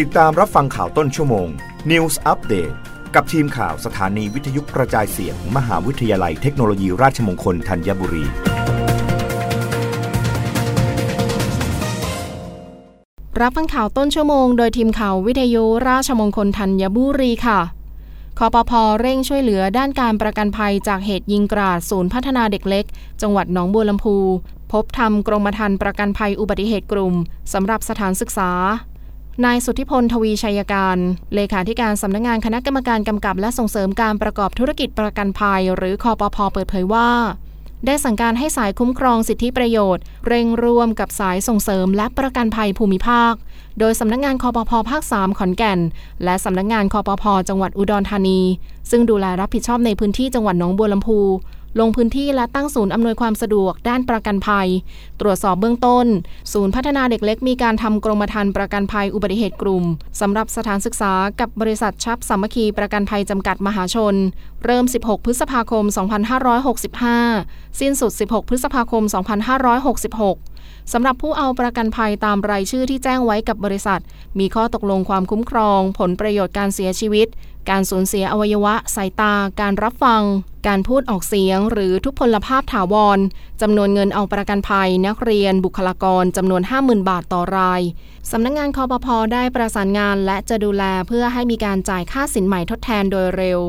ติดตามรับฟังข่าวต้นชั่วโมง News Update กับทีมข่าวสถานีวิทยุกระจายเสียงมหาวิทยาลัยเทคโนโลยีราชมงคลธัญบุรี รับฟังข่าวต้นชั่วโมงโดยทีมข่าววิทยุราชมงคลธัญบุรีค่ะคอปพเร่งช่วยเหลือด้านการประกันภัยจากเหตุยิงกราดศูนย์พัฒนาเด็กเล็ก จังหวัดหนองบัวลำพู พบทำกรมธรรม์ประกันภัยอุบัติเหตุกลุ่มสำหรับสถานศึกษา นายสุทธิพลทวีชัยการ เลขาธิการสำนักงงานคณะกรรมการกำกับ และส่งเสริมการประกอบธุรกิจประกันภัย หรือคอปพเปิดเผยว่า ได้สั่งการให้สายคุ้มครองสิทธิประโยชน์ เร่งร่วมกับสายส่งเสริมและประกันภัยภูมิภาค โดยสำนักงงานคอปพภาค 3 ขอนแก่น และสำนักงงานคอปพจังหวัดอุดรธานี ซึ่งดูแลรับผิดชอบในพื้นที่จังหวัดหนองบัวลำพู ลงพื้นที่และตั้งศูนย์อำนวยความสะดวกด้านประกันภัย ตรวจสอบเบื้องต้น ศูนย์พัฒนาเด็กเล็กมีการทำกรมธรรม์ประกันภัยอุบัติเหตุกลุ่มสำหรับสถานศึกษากับบริษัทชับสามัคคีประกันภัยจำกัดมหาชน เริ่ม 16 พฤษภาคม 2565 สิ้นสุด 16 พฤษภาคม 2566สำหรับผู้เอาประกันภัยตามรายชื่อที่แจ้งไว้กับบริษัท มีข้อตกลงความคุ้มครอง ผลประโยชน์การเสียชีวิตการสูญเสียอวัยวะสายตา การรับฟัง การพูดออกเสียง หรือทุพพลภาพถาวรจำนวนเงินเอาประกันภัย นักเรียน บุคลากรจำนวน 50,000 บาทต่อรายสำนักงงานคอปพได้ประสานงานและจะดูแลเพื่อให้มีการจ่ายค่าสินใหม่ทดแทนโดยเร็ว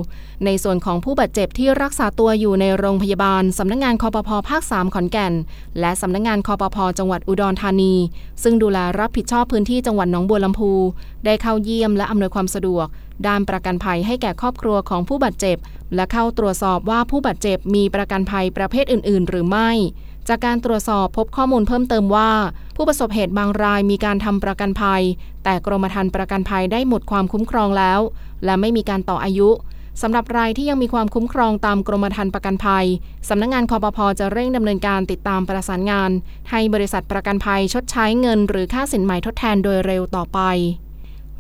ในส่วนของผู้บาดเจ็บที่รักษาตัวอยู่ในโรงพยาบาลสำนักงงานคอปพภาค 3 ขอนแก่น และสำนักงงานคอปพจังหวัดอุดรธานี ซึ่งดูแลรับผิดชอบพื้นที่จังหวัดหนองบัวลำพู ได้เข้าเยี่ยมและอำนวยความสะดวก ด้านประกันภัยให้แก่ครอบครัวของผู้บาดเจ็บ และเข้าตรวจสอบว่าผู้บาดเจ็บมีประกันภัยประเภทอื่น ๆ หรือไม่ จากการตรวจสอบพบข้อมูลเพิ่มเติมว่า ผู้ประสบเหตุบางรายมีการทำประกันภัย แต่กรมธรรม์ประกันภัยได้หมดความคุ้มครองแล้ว และไม่มีการต่ออายุสำหรับรายที่ยังมีความคุ้มครองตามกรมธรรม์ประกันภัย สำนักงงานคอปพอจะเร่งดำเนินการติดตามประสานงาน ให้บริษัทประกันภัยชดใช้เงิน หรือค่าสินใหม่ทดแทนโดยเร็วต่อไป